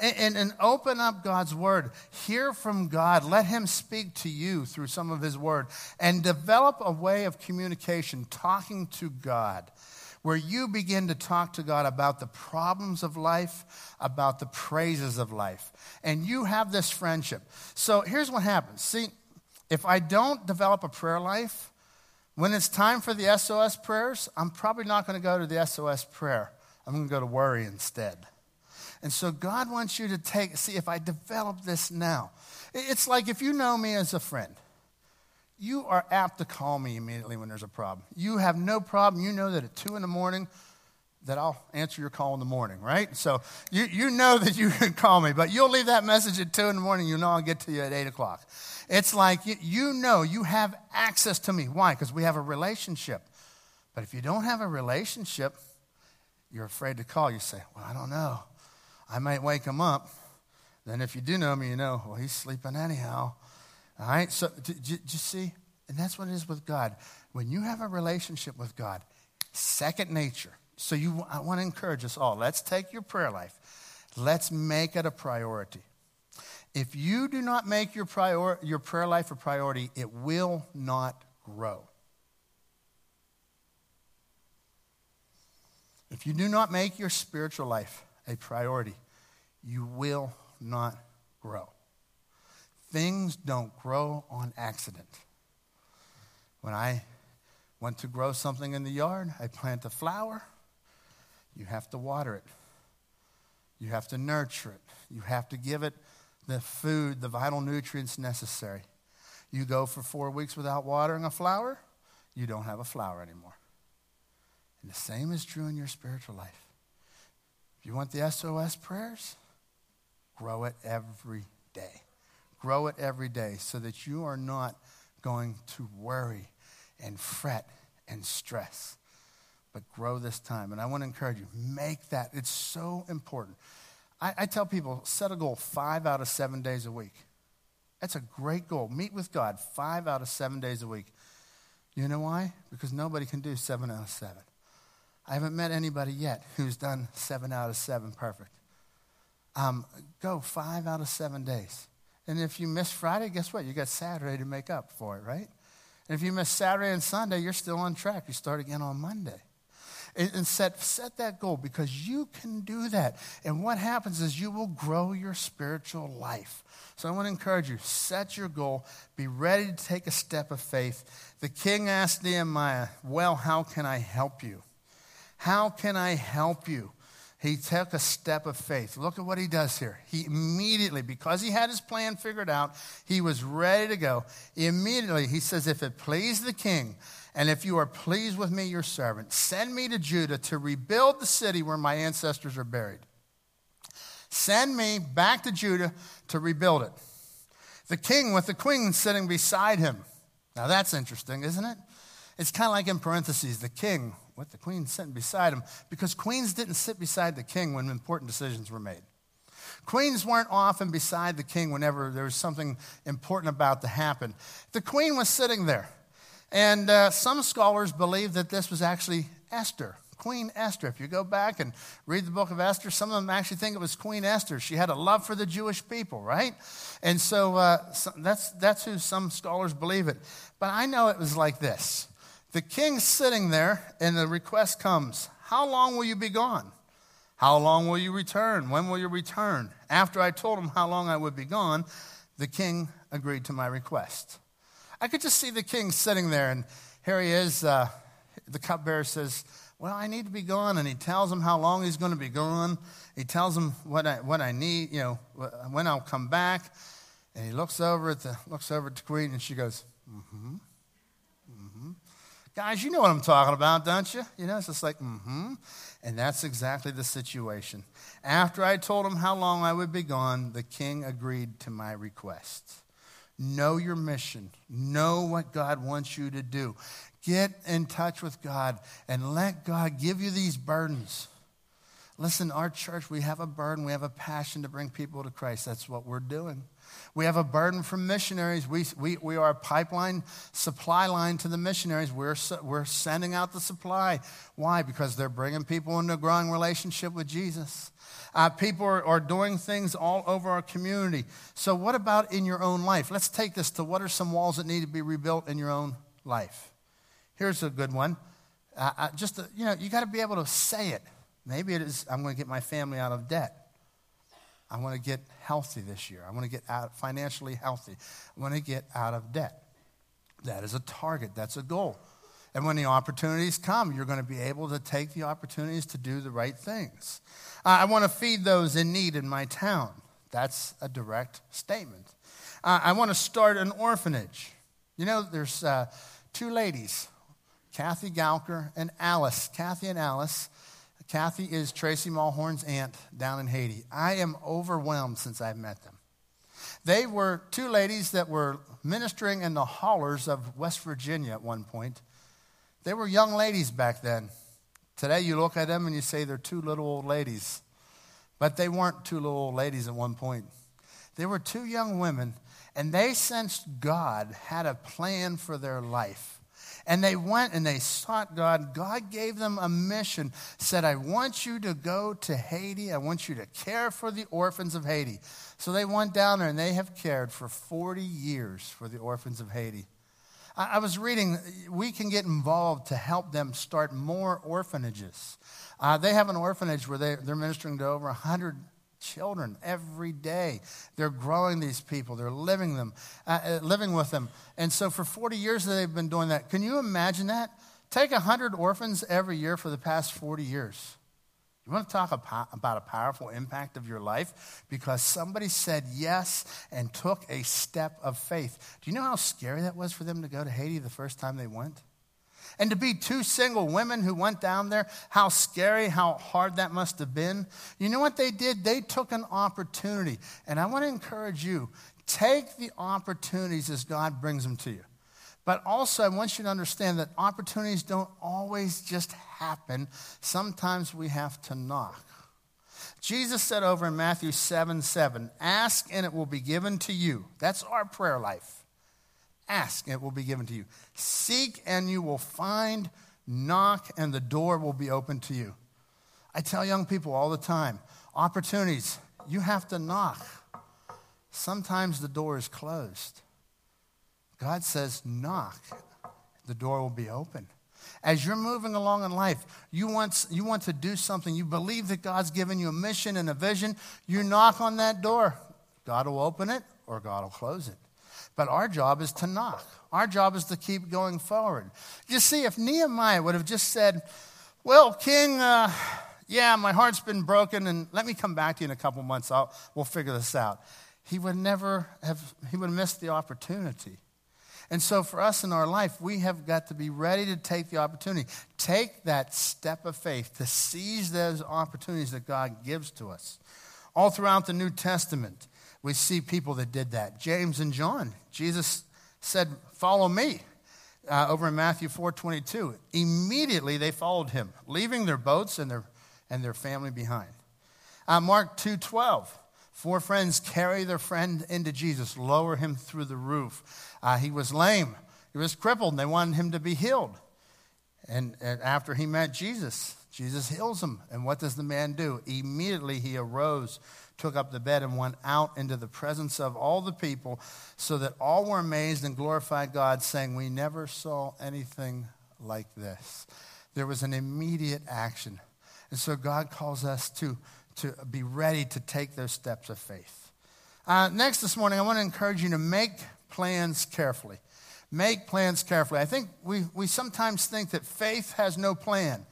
C: And, and, open up God's word. Hear from God. Let Him speak to you through some of His word. And develop a way of communication, talking to God where you begin to talk to God about the problems of life, about the praises of life. And you have this friendship. So here's what happens. See, if I don't develop a prayer life, when it's time for the SOS prayers, I'm probably not going to go to the SOS prayer. I'm going to go to worry instead. And so God wants you to take, see, if I develop this now, it's like if you know me as a friend you are apt to call me immediately when there's a problem. You have no problem. You know that at 2 in the morning, that I'll answer your call in the morning, right? So you, you know that you can call me, but you'll leave that message at 2 in the morning. You know I'll get to you at 8 o'clock. It's like you, you know you have access to me. Why? Because we have a relationship. But if you don't have a relationship, you're afraid to call. You say, Well, I don't know. I might wake him up. Then if you do know me, you know, well, he's sleeping anyhow. All right? So, do you see? And that's what it is with God. When you have a relationship with God, second nature. So you, I want to encourage us all. Let's take your prayer life. Let's make it a priority. If you do not make your, prior, your prayer life a priority, it will not grow. If you do not make your spiritual life a priority, you will not grow. Things don't grow on accident. When I want to grow something in the yard, I plant a flower. You have to water it. You have to nurture it. You have to give it the food, the vital nutrients necessary. You go for four weeks without watering a flower, you don't have a flower anymore. And the same is true in your spiritual life. If you want the SOS prayers, grow it every day. Grow it every day so that you are not going to worry and fret and stress, but grow this time. And I want to encourage you make that, it's so important. I, I tell people set a goal five out of seven days a week. That's a great goal. Meet with God five out of seven days a week. You know why? Because nobody can do seven out of seven. I haven't met anybody yet who's done seven out of seven perfect. Um, go five out of seven days. And if you miss Friday, guess what? You got Saturday to make up for it, right? And if you miss Saturday and Sunday, you're still on track. You start again on Monday. And, and set, set that goal because you can do that. And what happens is you will grow your spiritual life. So I want to encourage you set your goal, be ready to take a step of faith. The king asked Nehemiah, Well, how can I help you? How can I help you? He took a step of faith. Look at what he does here. He immediately, because he had his plan figured out, he was ready to go. Immediately, he says, If it please the king, and if you are pleased with me, your servant, send me to Judah to rebuild the city where my ancestors are buried. Send me back to Judah to rebuild it. The king with the queen sitting beside him. Now that's interesting, isn't it? It's kind of like in parentheses, the king the queen sitting beside him, because queens didn't sit beside the king when important decisions were made. Queens weren't often beside the king whenever there was something important about to happen. The queen was sitting there. And uh, some scholars believe that this was actually Esther, Queen Esther. If you go back and read the book of Esther, some of them actually think it was Queen Esther. She had a love for the Jewish people, right? And so, uh, so that's, that's who some scholars believe it. But I know it was like this the king's sitting there, and the request comes How long will you be gone? How long will you return? When will you return? After I told him how long I would be gone, the king agreed to my request. I could just see the king sitting there, and here he is. Uh, the cupbearer says, Well, I need to be gone. And he tells him how long he's going to be gone. He tells him what I, what I need, you know, when I'll come back. And he looks over at the, looks over at the queen, and she goes, Mm hmm. Guys, you know what I'm talking about, don't you? You know, it's just like, mm hmm. And that's exactly the situation. After I told him how long I would be gone, the king agreed to my request. Know your mission. Know what God wants you to do. Get in touch with God and let God give you these burdens. Listen, our church, we have a burden, we have a passion to bring people to Christ. That's what we're doing. We have a burden from missionaries. We, we, we are a pipeline supply line to the missionaries. We're, we're sending out the supply. Why? Because they're bringing people into a growing relationship with Jesus. Uh, people are, are doing things all over our community. So, what about in your own life? Let's take this to what are some walls that need to be rebuilt in your own life? Here's a good one. Uh, uh just, to, you know, you got to be able to say it. Maybe it is, I'm going to get my family out of debt. I want to get healthy this year. I want to get out financially healthy. I want to get out of debt. That is a target. That's a goal. And when the opportunities come, you're going to be able to take the opportunities to do the right things. I want to feed those in need in my town. That's a direct statement. I want to start an orphanage. You know, there's uh, two ladies, Kathy Galker and Alice. Kathy and Alice. Kathy is Tracy Mulhorn's aunt down in Haiti. I am overwhelmed since I've met them. They were two ladies that were ministering in the hollers of West Virginia at one point. They were young ladies back then. Today, you look at them and you say they're two little old ladies. But they weren't two little old ladies at one point. They were two young women, and they sensed God had a plan for their life. And they went and they sought God. God gave them a mission, said, I want you to go to Haiti. I want you to care for the orphans of Haiti. So they went down there and they have cared for 40 years for the orphans of Haiti. I, was reading, we can get involved to help them start more orphanages. Uh, they have an orphanage where they, they're ministering to over 100 children every day. They're growing these people. They're living them, uh, uh living with them. And so for 40 years they've been doing that. Can you imagine that? Take 100 orphans every year for the past 40 years. You want to talk about a powerful impact of your life? Because somebody said yes and took a step of faith. Do you know how scary that was for them to go to Haiti the first time they went? And to be two single women who went down there, how scary, how hard that must have been. You know what they did? They took an opportunity. And I want to encourage you take the opportunities as God brings them to you. But also, I want you to understand that opportunities don't always just happen. Sometimes we have to knock. Jesus said over in Matthew 7 7, Ask and it will be given to you. That's our prayer life. Ask, and it will be given to you. Seek, and you will find. Knock, and the door will be open to you. I tell young people all the time opportunities, you have to knock. Sometimes the door is closed. God says, knock, the door will be open. As you're moving along in life, you want, you want to do something. You believe that God's given you a mission and a vision. You knock on that door. God will open it or God will close it. But our job is to knock. Our job is to keep going forward. You see, if Nehemiah would have just said, Well, King, uh, yeah, my heart's been broken, and let me come back to you in a couple months. I'll, we'll figure this out. He would never have, he would have missed the opportunity. And so, for us in our life, we have got to be ready to take the opportunity. Take that step of faith to seize those opportunities that God gives to us. All throughout the New Testament, we see people that did that. James and John, Jesus said, Follow me. Uh, over in Matthew 4:22, immediately they followed him, leaving their boats and their and their family behind. Uh, Mark 2:12, four friends carry their friend into Jesus, lower him through the roof. Uh, he was lame, he was crippled, and they wanted him to be healed. And, and after he met Jesus, Jesus heals him. And what does the man do? Immediately he arose took up the bed and went out into the presence of all the people, so that all were amazed and glorified God, saying, We never saw anything like this. There was an immediate action. And so God calls us to, to be ready to take those steps of faith. Uh, next this morning, I want to encourage you to make plans carefully. Make plans carefully. I think we, we sometimes think that faith has no plan.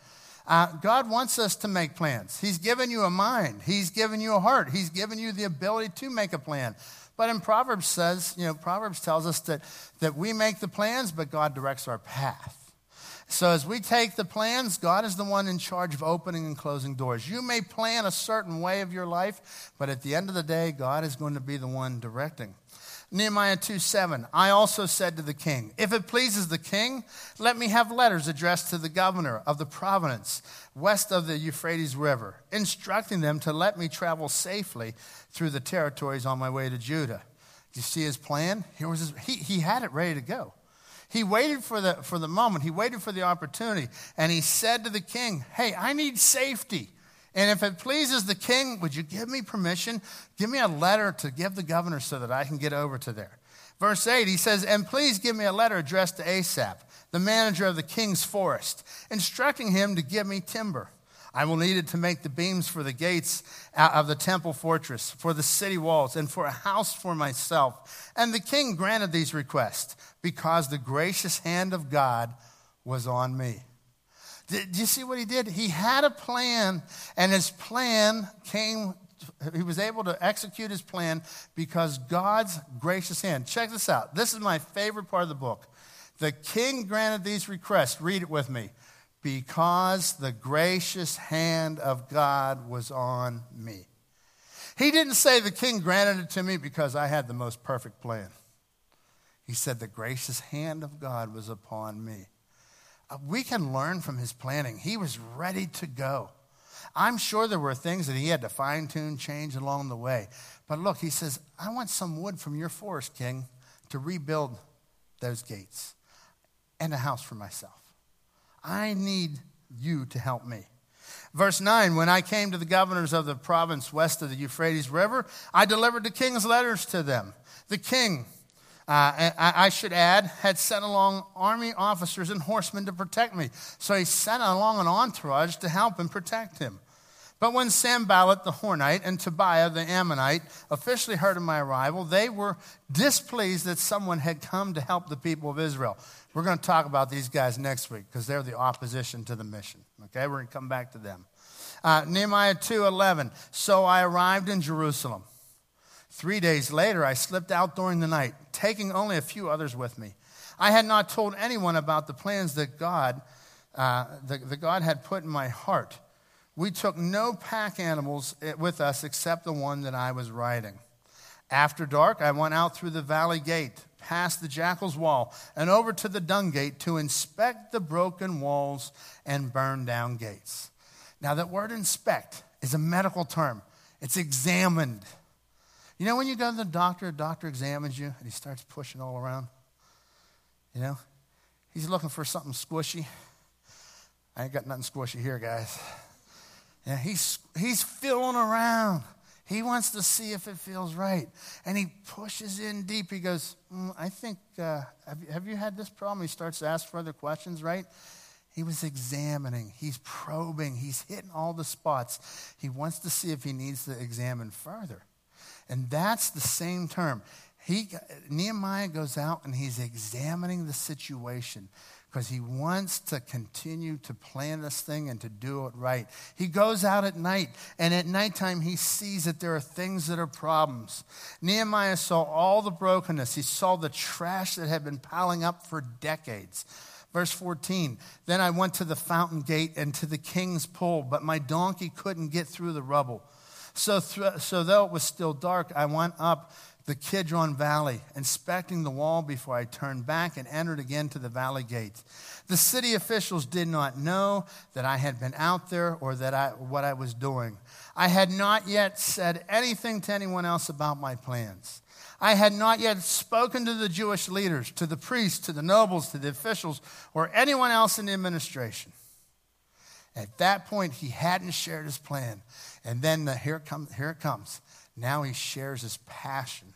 C: Uh, God wants us to make plans. He's given you a mind. He's given you a heart. He's given you the ability to make a plan. But in Proverbs says, you know, Proverbs tells us that, that we make the plans, but God directs our path. So as we take the plans, God is the one in charge of opening and closing doors. You may plan a certain way of your life, but at the end of the day, God is going to be the one directing. Nehemiah 2 7. I also said to the king, If it pleases the king, let me have letters addressed to the governor of the province west of the Euphrates River, instructing them to let me travel safely through the territories on my way to Judah. Do you see his plan? Here was he, he had it ready to go. He waited for the, for the moment, he waited for the opportunity, and he said to the king, Hey, I need safety. And if it pleases the king, would you give me permission? Give me a letter to give the governor so that I can get over to there. Verse 8, he says, And please give me a letter addressed to Asaph, the manager of the king's forest, instructing him to give me timber. I will need it to make the beams for the gates of the temple fortress, for the city walls, and for a house for myself. And the king granted these requests because the gracious hand of God was on me. Did, you see what he did? He had a plan, and his plan came, he was able to execute his plan because God's gracious hand. Check this out. This is my favorite part of the book. The king granted these requests. Read it with me because the gracious hand of God was on me. He didn't say the king granted it to me because I had the most perfect plan. He said the gracious hand of God was upon me. We can learn from his planning. He was ready to go. I'm sure there were things that he had to fine tune, change along the way. But look, he says, I want some wood from your forest, king, to rebuild those gates and a house for myself. I need you to help me. Verse 9 When I came to the governors of the province west of the Euphrates River, I delivered the king's letters to them. The king, uh, I should add, had sent along army officers and horsemen to protect me. So he sent along an entourage to help and protect him. But when Sanballat the Horonite and Tobiah the Ammonite officially heard of my arrival, they were displeased that someone had come to help the people of Israel. We're going to talk about these guys next week because they're the opposition to the mission. Okay, we're going to come back to them. Uh, Nehemiah 2:11. So I arrived in Jerusalem. Three days later, I slipped out during the night, taking only a few others with me. I had not told anyone about the plans that God, uh, that, that God had put in my heart we took no pack animals with us except the one that I was riding. After dark, I went out through the valley gate, past the jackal's wall, and over to the dung gate to inspect the broken walls and burn down gates. Now, that word inspect is a medical term, it's examined. You know, when you go to the doctor, a doctor examines you and he starts pushing all around? You know, he's looking for something squishy. I ain't got nothing squishy here, guys. Yeah, he's, he's feeling around. He wants to see if it feels right. And he pushes in deep. He goes, mm, I think, uh, have, have you had this problem? He starts to ask further questions, right? He was examining, he's probing, he's hitting all the spots. He wants to see if he needs to examine further. And that's the same term. He, Nehemiah goes out and he's examining the situation because he wants to continue to plan this thing and to do it right. He goes out at night, and at nighttime, he sees that there are things that are problems. Nehemiah saw all the brokenness, he saw the trash that had been piling up for decades. Verse 14 Then I went to the fountain gate and to the king's pool, but my donkey couldn't get through the rubble. So, th- so though it was still dark, I went up the Kidron Valley, inspecting the wall before I turned back and entered again to the valley gates. The city officials did not know that I had been out there or that I, what I was doing. I had not yet said anything to anyone else about my plans. I had not yet spoken to the Jewish leaders, to the priests, to the nobles, to the officials, or anyone else in the administration. At that point, he hadn't shared his plan. And then the, here, come, here it comes. Now he shares his passion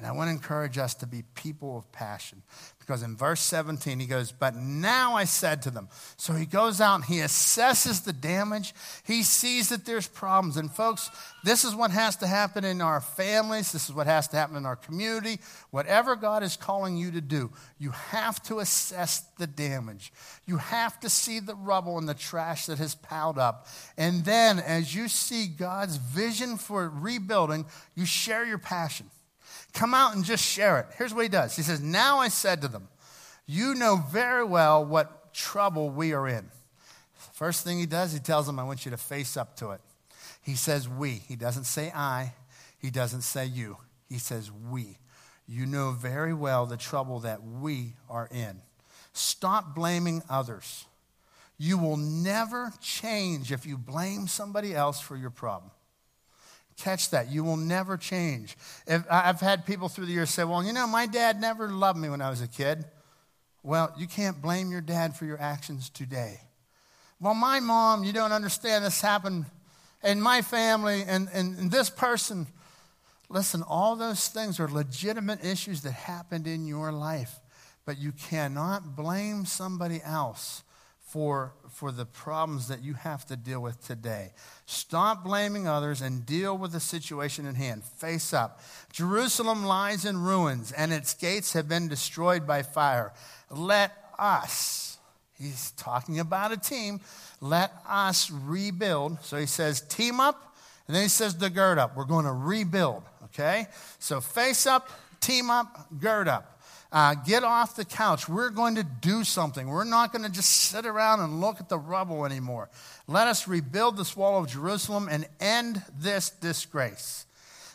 C: and I want to encourage us to be people of passion. Because in verse 17, he goes, But now I said to them. So he goes out and he assesses the damage. He sees that there's problems. And folks, this is what has to happen in our families. This is what has to happen in our community. Whatever God is calling you to do, you have to assess the damage. You have to see the rubble and the trash that has piled up. And then, as you see God's vision for rebuilding, you share your passion. Come out and just share it. Here's what he does He says, Now I said to them, You know very well what trouble we are in. First thing he does, he tells them, I want you to face up to it. He says, We. He doesn't say I, he doesn't say you. He says, We. You know very well the trouble that we are in. Stop blaming others. You will never change if you blame somebody else for your problem. Catch that. You will never change. If, I've had people through the years say, well, you know, my dad never loved me when I was a kid. Well, you can't blame your dad for your actions today. Well, my mom, you don't understand this happened in my family and, and, and this person. Listen, all those things are legitimate issues that happened in your life, but you cannot blame somebody else for, for the problems that you have to deal with today. Stop blaming others and deal with the situation in hand. Face up. Jerusalem lies in ruins and its gates have been destroyed by fire. Let us, he's talking about a team, let us rebuild. So he says, team up, and then he says, the gird up. We're going to rebuild, okay? So face up, team up, gird up. Uh, get off the couch. We're going to do something. We're not going to just sit around and look at the rubble anymore. Let us rebuild this wall of Jerusalem and end this disgrace.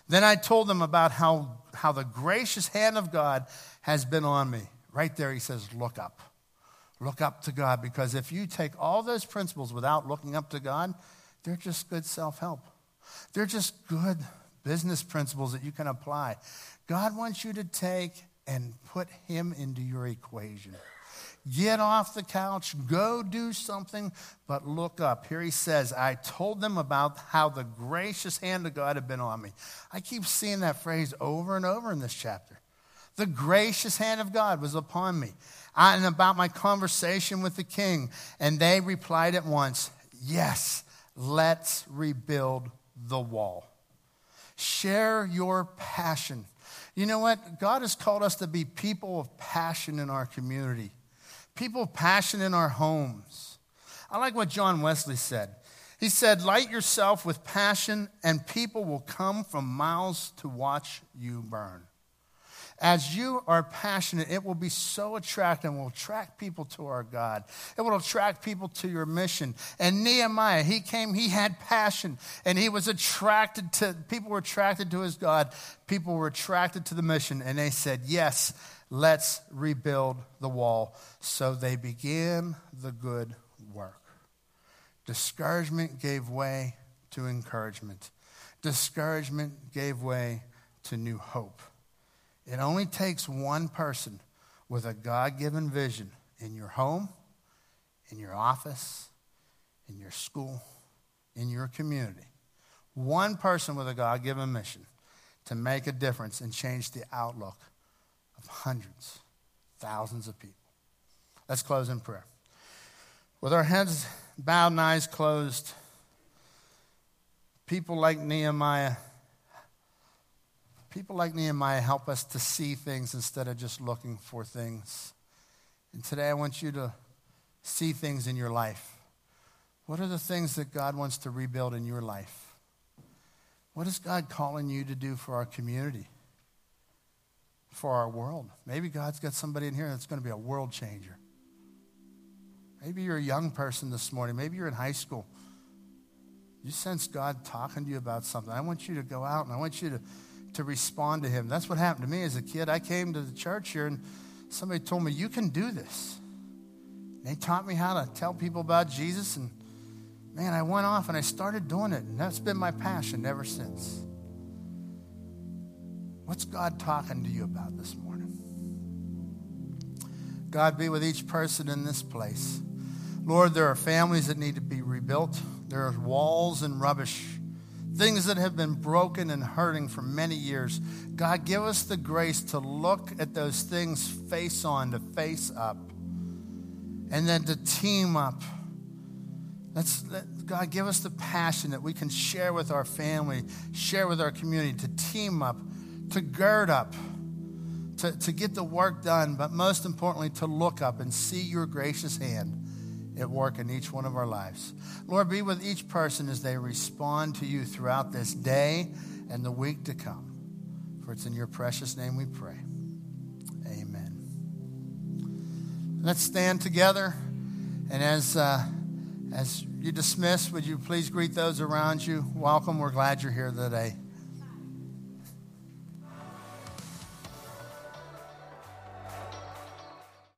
C: Then I told them about how, how the gracious hand of God has been on me. Right there, he says, Look up. Look up to God. Because if you take all those principles without looking up to God, they're just good self help. They're just good business principles that you can apply. God wants you to take and put him into your equation. Get off the couch, go do something, but look up. Here he says, I told them about how the gracious hand of God had been on me. I keep seeing that phrase over and over in this chapter. The gracious hand of God was upon me. I, and about my conversation with the king. And they replied at once, Yes, let's rebuild the wall. Share your passion. You know what? God has called us to be people of passion in our community, people of passion in our homes. I like what John Wesley said. He said, Light yourself with passion, and people will come from miles to watch you burn. As you are passionate, it will be so attractive and will attract people to our God. It will attract people to your mission. And Nehemiah, he came, he had passion, and he was attracted to, people were attracted to his God. People were attracted to the mission, and they said, Yes, let's rebuild the wall. So they began the good work. Discouragement gave way to encouragement, discouragement gave way to new hope. It only takes one person with a God given vision in your home, in your office, in your school, in your community. One person with a God given mission to make a difference and change the outlook of hundreds, thousands of people. Let's close in prayer. With our heads bowed and eyes closed, people like Nehemiah People like Nehemiah help us to see things instead of just looking for things. And today I want you to see things in your life. What are the things that God wants to rebuild in your life? What is God calling you to do for our community? For our world? Maybe God's got somebody in here that's going to be a world changer. Maybe you're a young person this morning. Maybe you're in high school. You sense God talking to you about something. I want you to go out and I want you to to respond to him. That's what happened to me as a kid. I came to the church here and somebody told me, You can do this. they taught me how to tell people about Jesus. And man, I went off and I started doing it. And that's been my passion ever since. What's God talking to you about this morning? God be with each person in this place. Lord, there are families that need to be rebuilt. There are walls and rubbish things that have been broken and hurting for many years. God, give us the grace to look at those things face on, to face up, and then to team up. Let's, let, God, give us the passion that we can share with our family, share with our community, to team up, to gird up, to, to get the work done, but most importantly, to look up and see your gracious hand at work in each one of our lives. Lord, be with each person as they respond to you throughout this day and the week to come. For it's in your precious name we pray. Amen. Let's stand together. And as, uh, as you dismiss, would you please greet those around you? Welcome. We're glad you're here today.